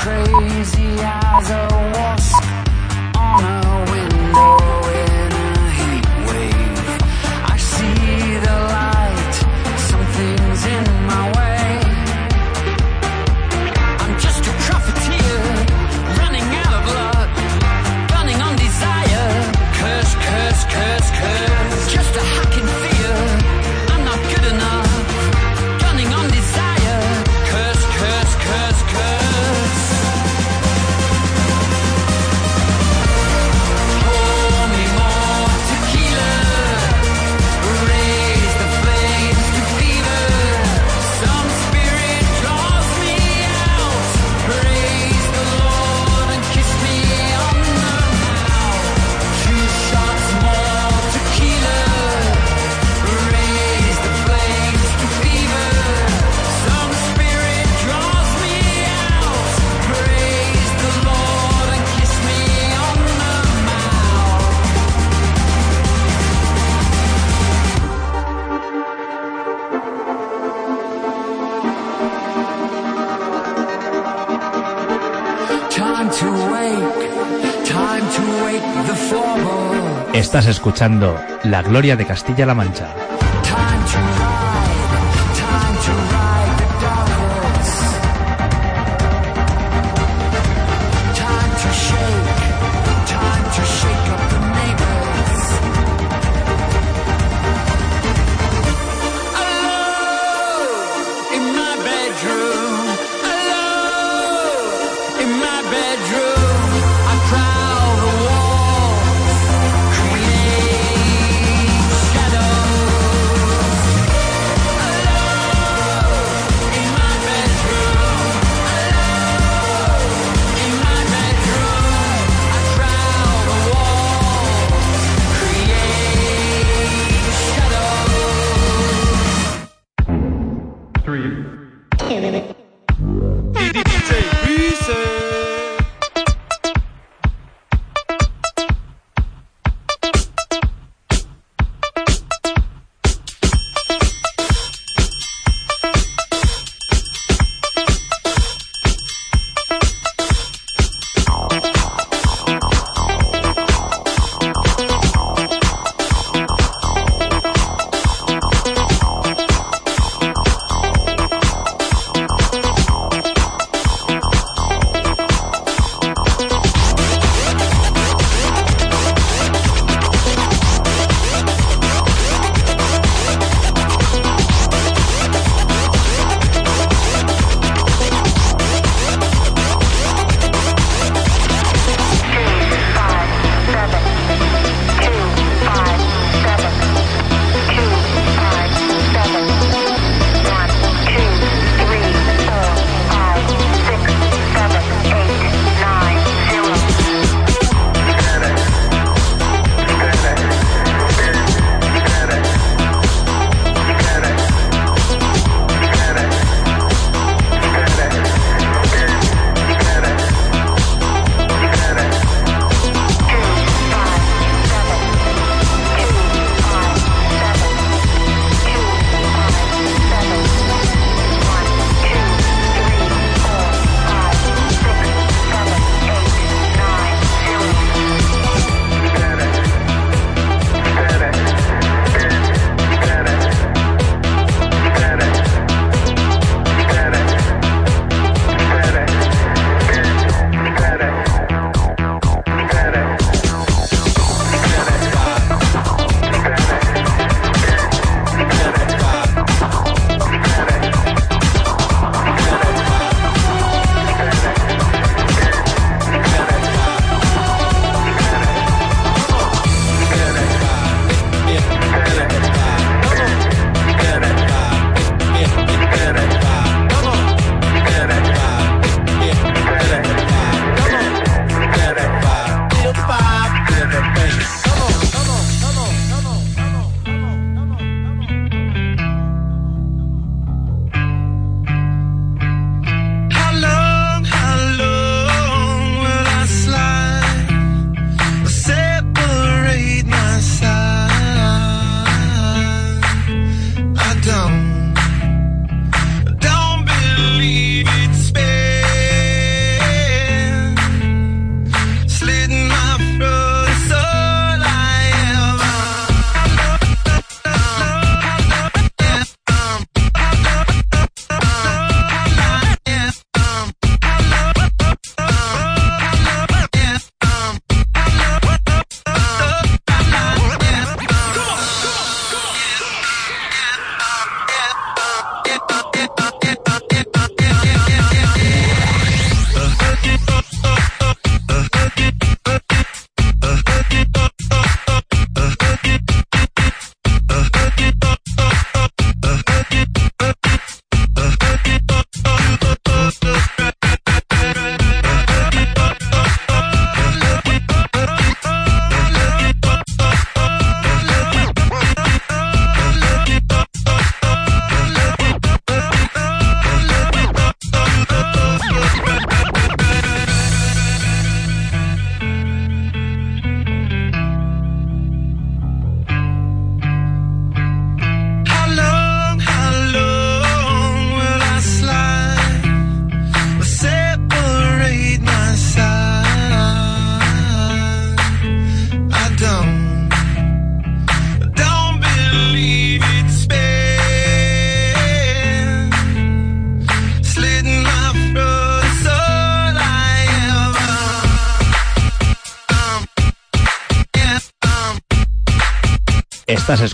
crazy as a wasp Estás escuchando La Gloria de Castilla-La Mancha.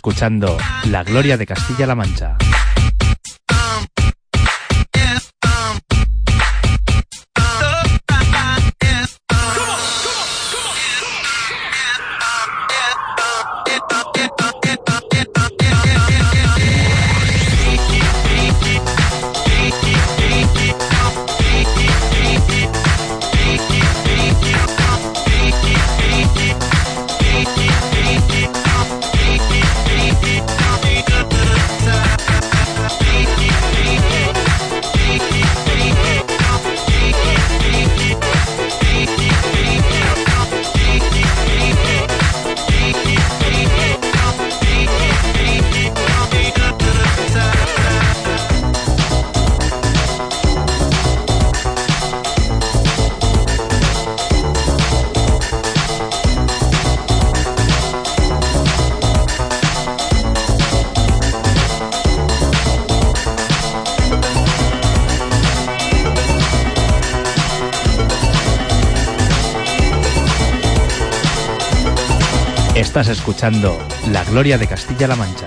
Escuchando La Gloria de Castilla-La Mancha. Estás escuchando La Gloria de Castilla-La Mancha.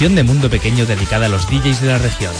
De Mundo Pequeño dedicada a los DJs de la región.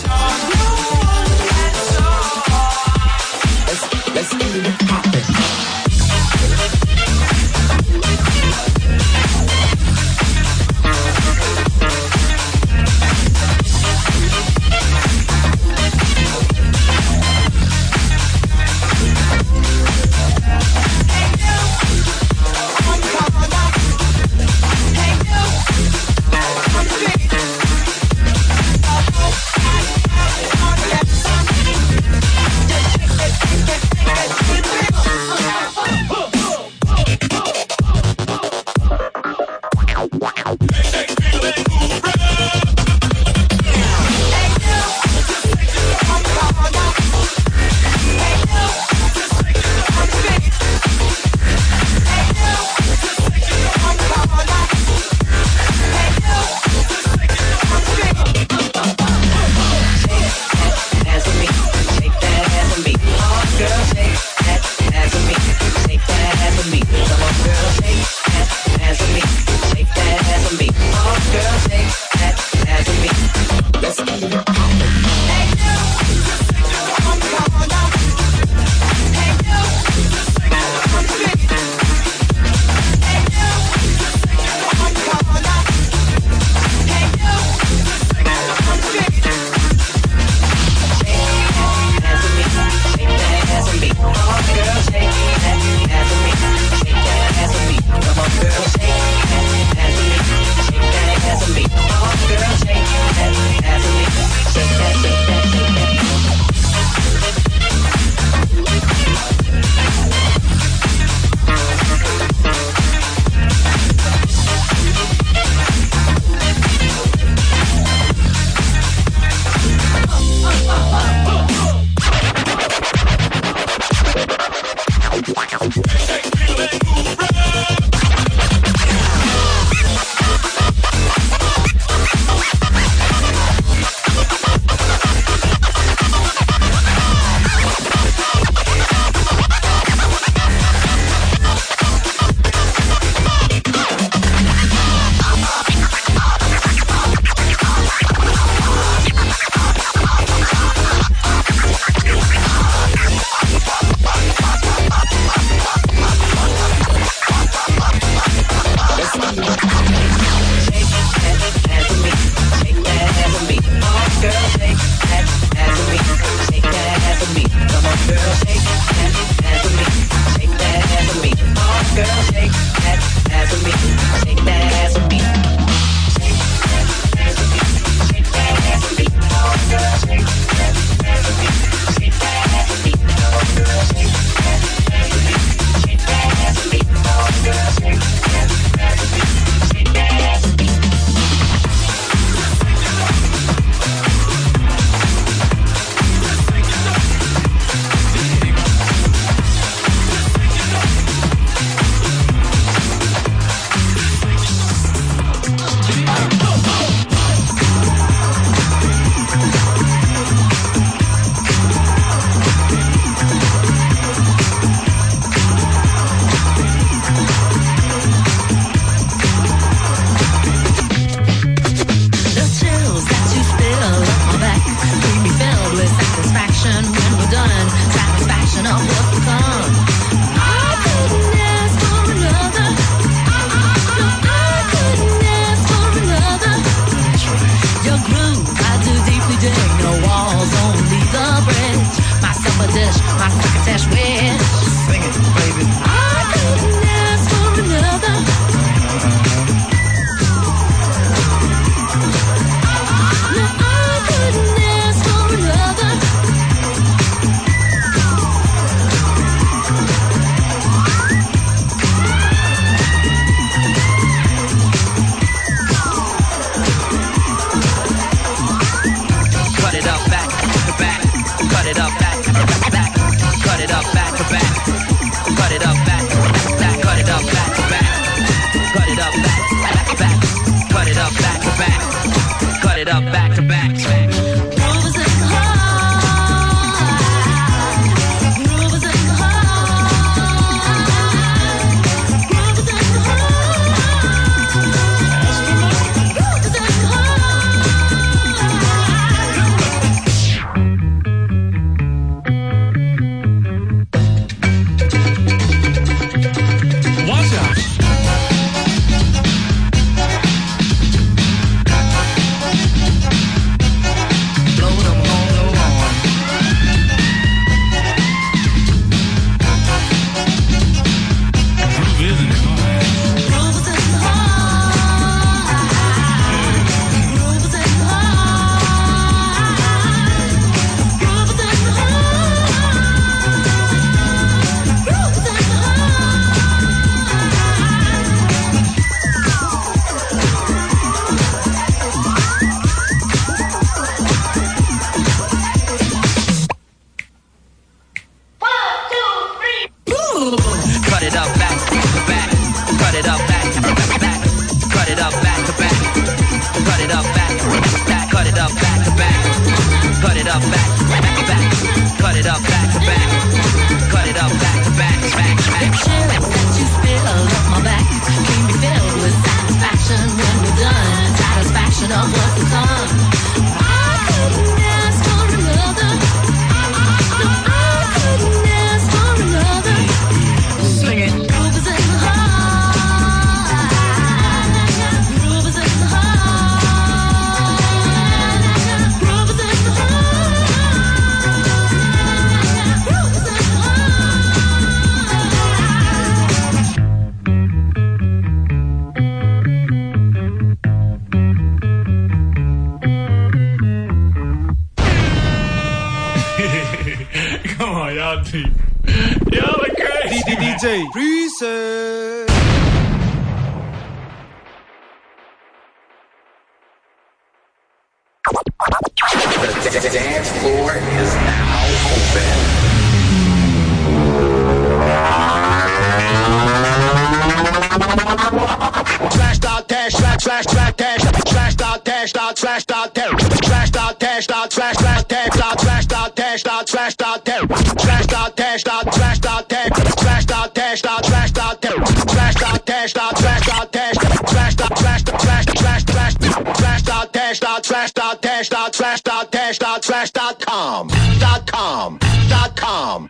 dot dash slash dot dash dot slash dot dash slash dot dash dot slash dot slash dot slash dot slash slash slash dot dash dot slash dot dash dot slash dot dash dot slash dot com. Dot com. Dot com.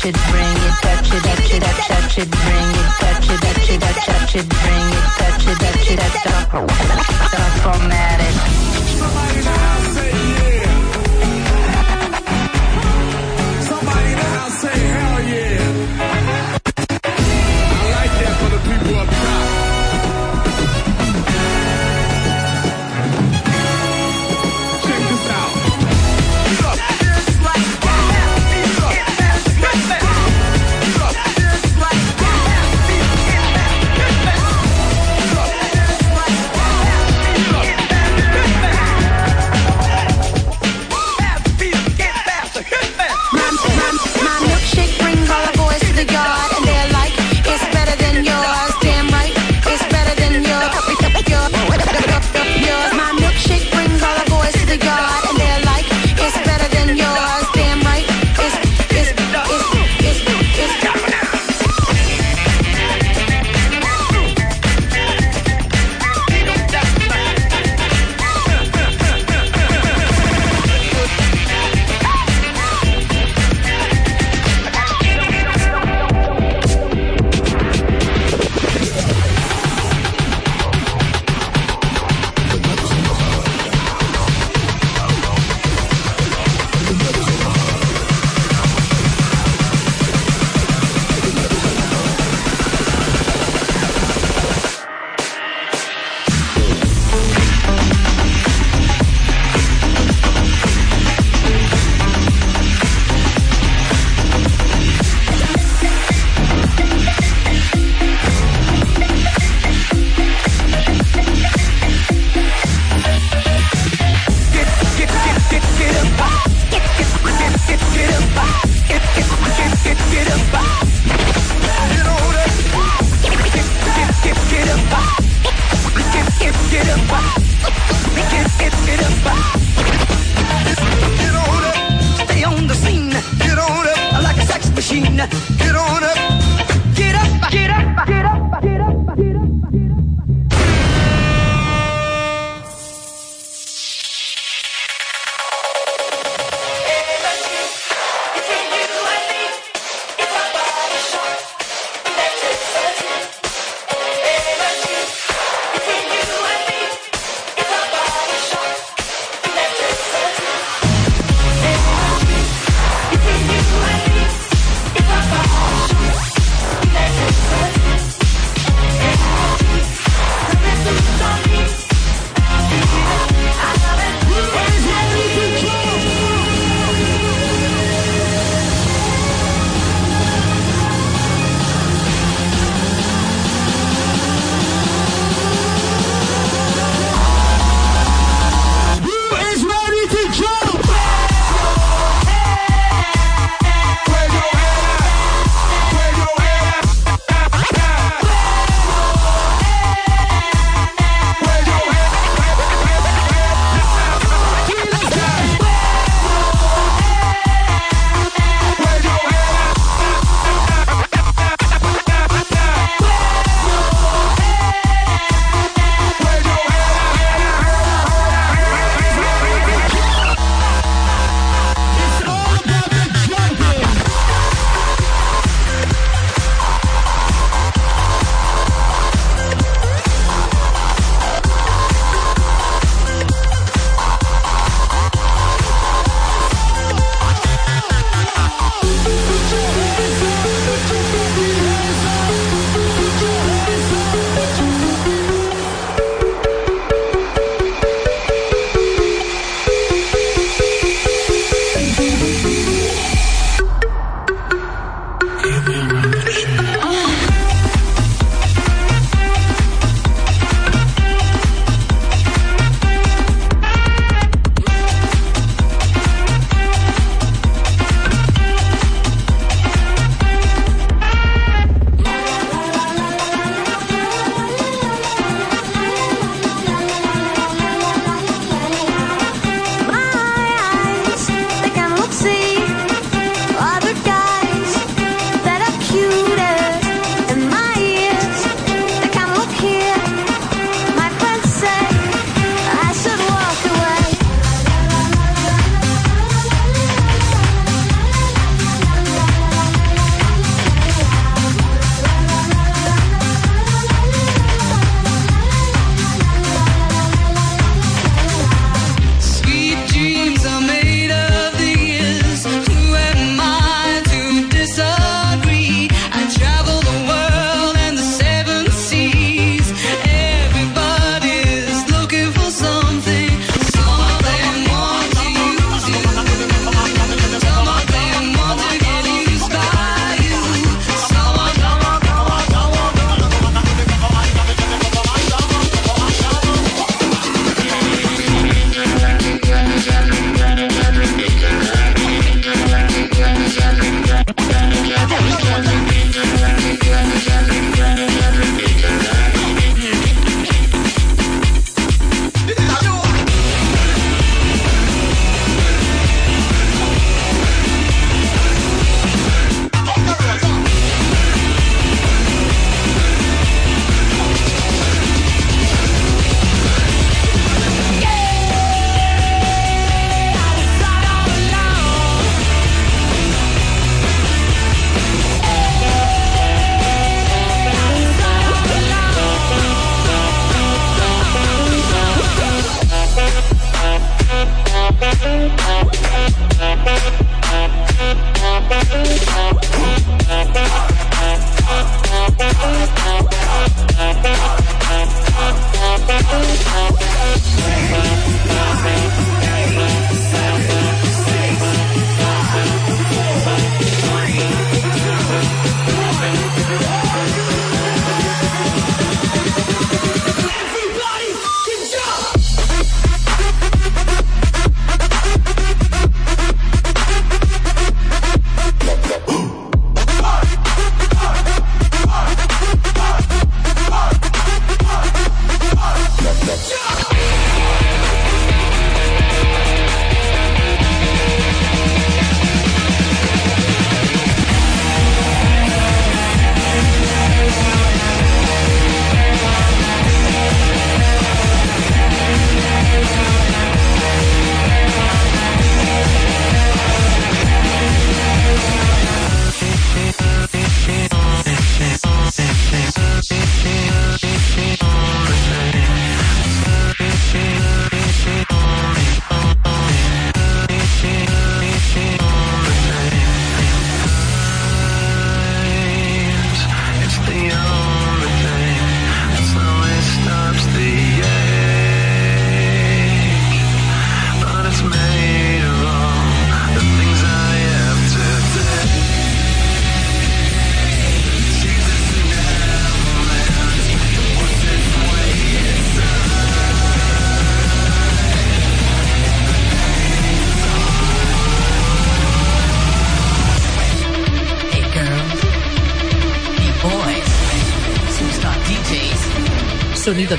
touch it, bring it, touch it, touch it, touch, it, bring it, touch it, touch it, touch, it, bring it, touch it, touch it, touch, stop format it. Somebody house say yeah.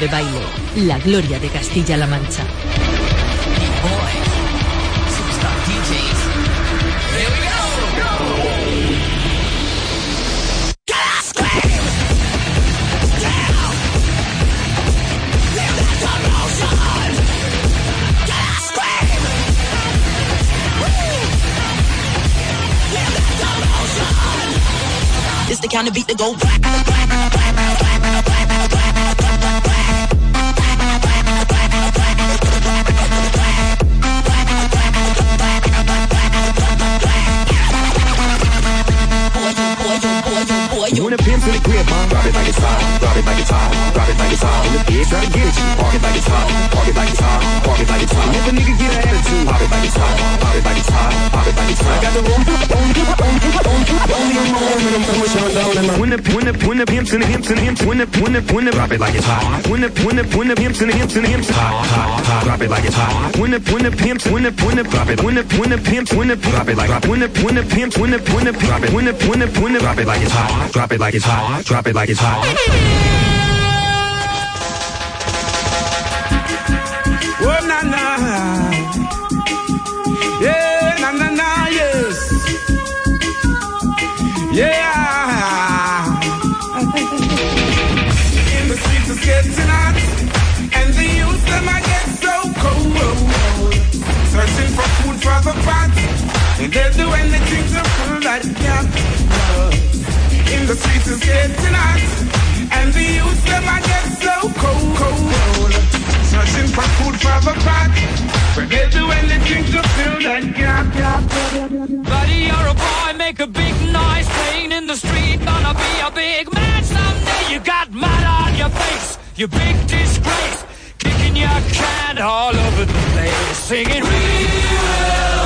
De baile, la gloria de Castilla-La Mancha. It's the kind of beat that go. When the in the crib? Drop it like it's hot, drop it like it's hot, drop it like it's hot. When the pigs try to get you, park it like it's hot, park it like it's hot, park it like it's hot. Pimps and the pimps and the pimps, when the when the when the drop it like it's hot. When the when the when the pimps and the pimps and the pimps, hot, hot, hot, drop it like it's hot. When the when the pimps, when the when the drop it, when the when the pimps, when the drop it like drop. When the when the pimps, when the when the drop it, when the when the when the drop it like it's hot, drop it like it's hot, drop it like it's hot. They'll do anything to fill that gap. In the streets it's getting hot, and the youth them I get so cold. cold. Searching for food for the pot, but they'll do anything to fill that gap. gap. Buddy, you're a boy, make a big noise, playing in the street, gonna be a big man someday. You got mud on your face, you big disgrace, kicking your can all over the place, singing. We will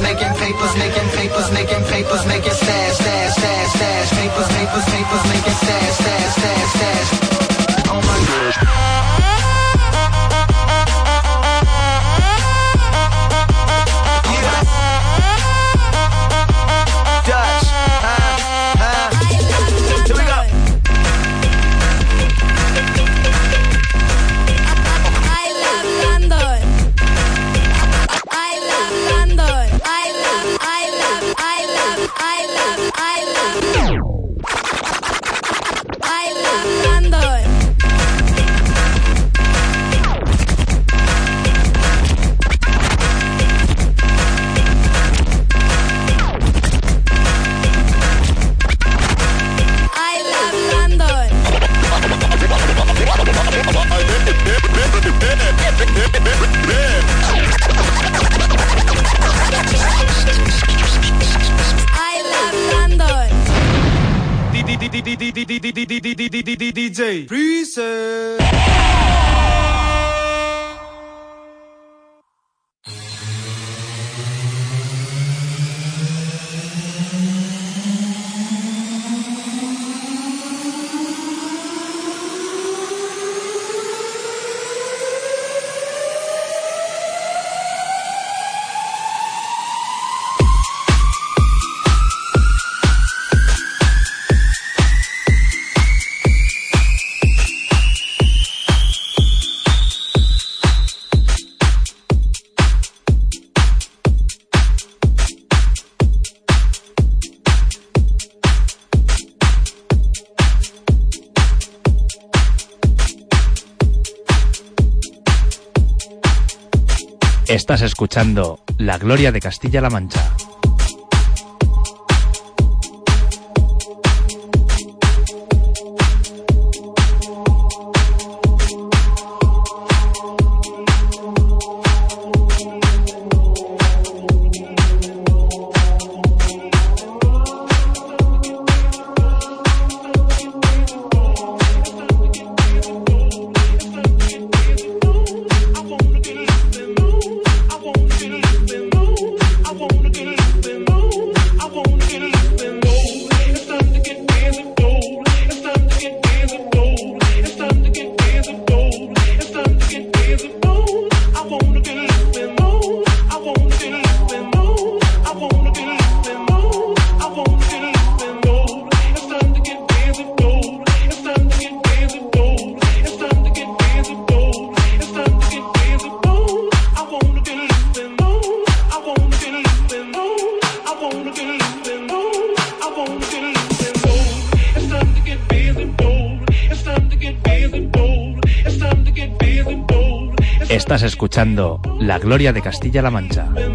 making papers, making papers, making papers, making papers, making Estás escuchando La Gloria de Castilla-La Mancha. Glòria de Castilla-La Manxa.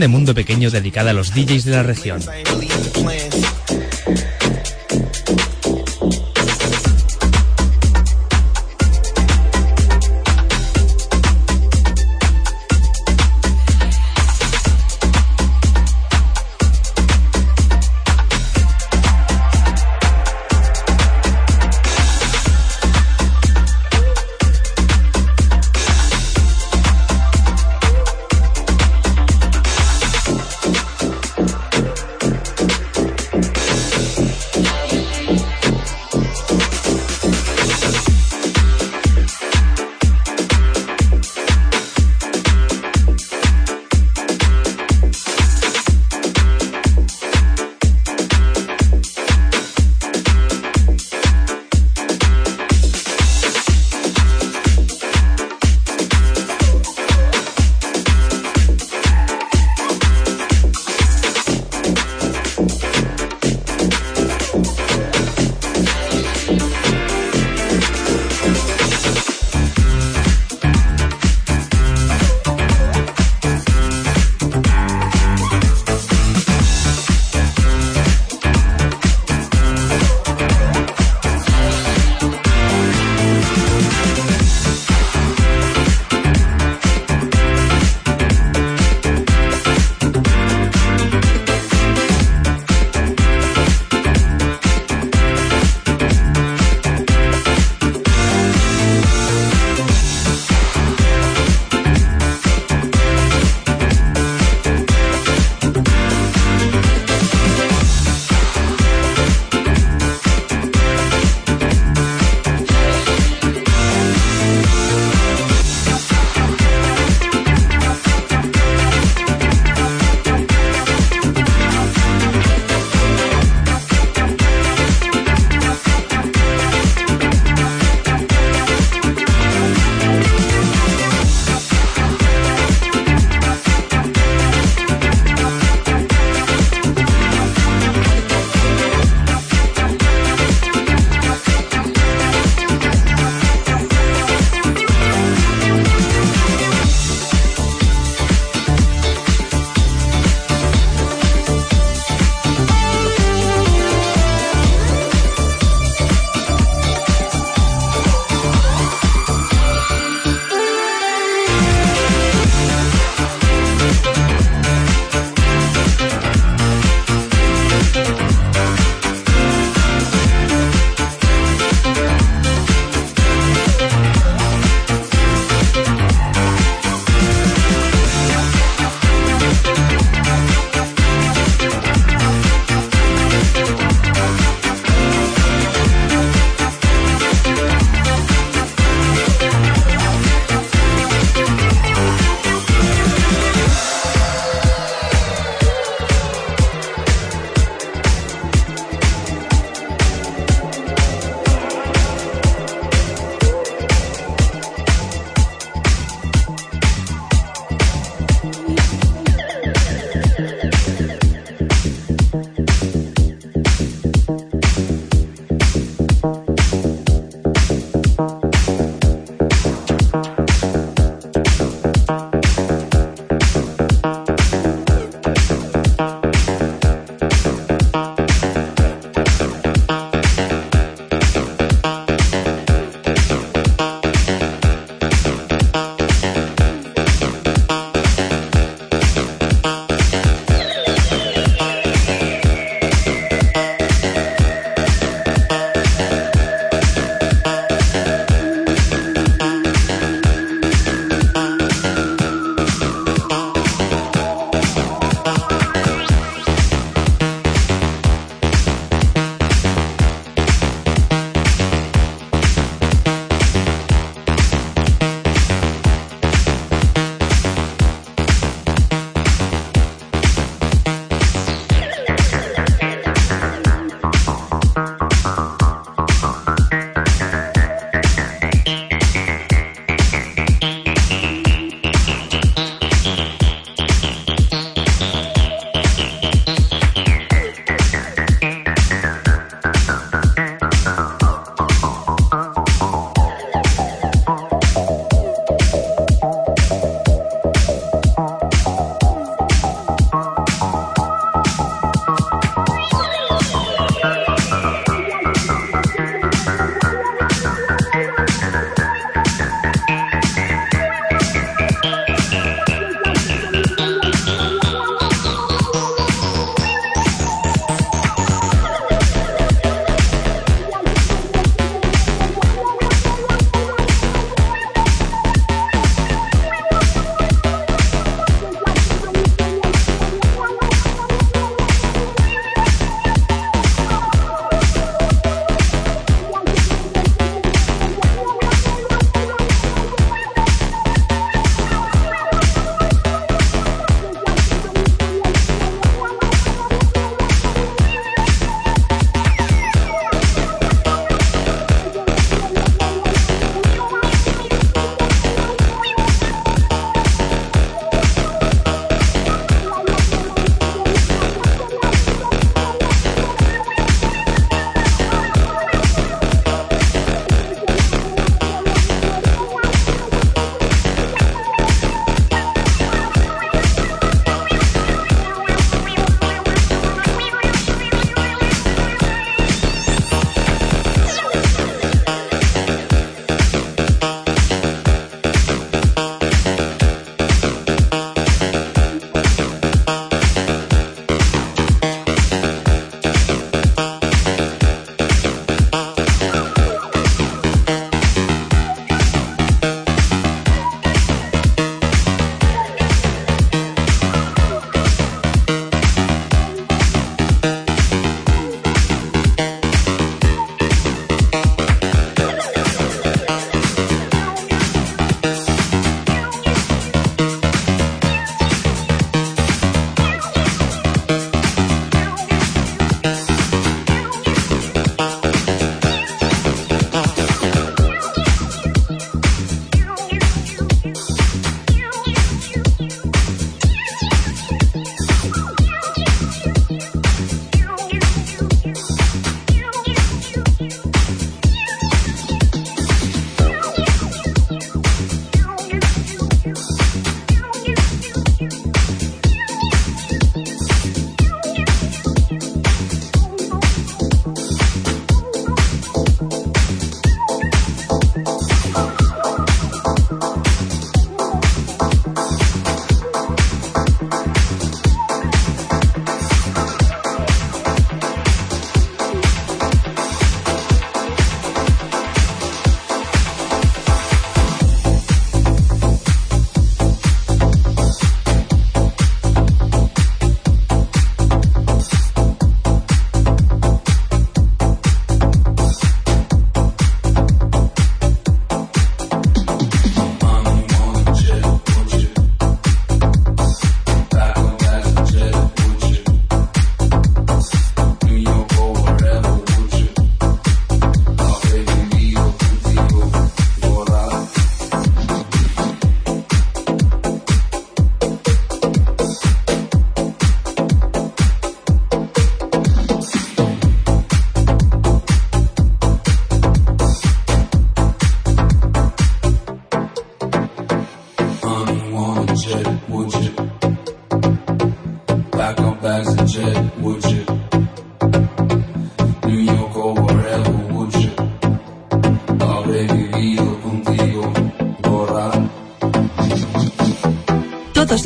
de Mundo Pequeño dedicada a los DJs de la región.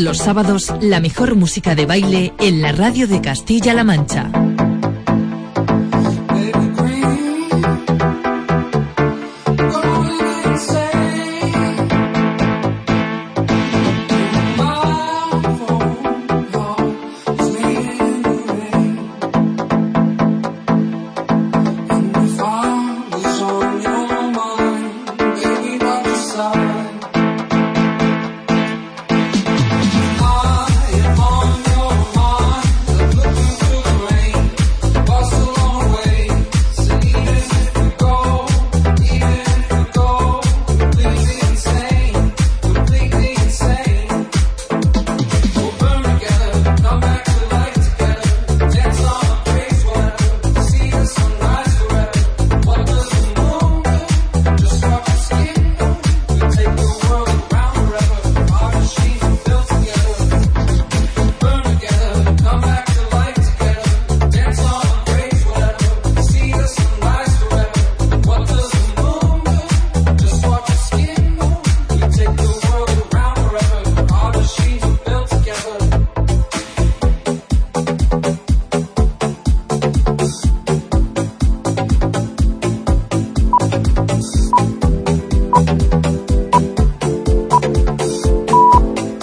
Los sábados, la mejor música de baile en la radio de Castilla-La Mancha.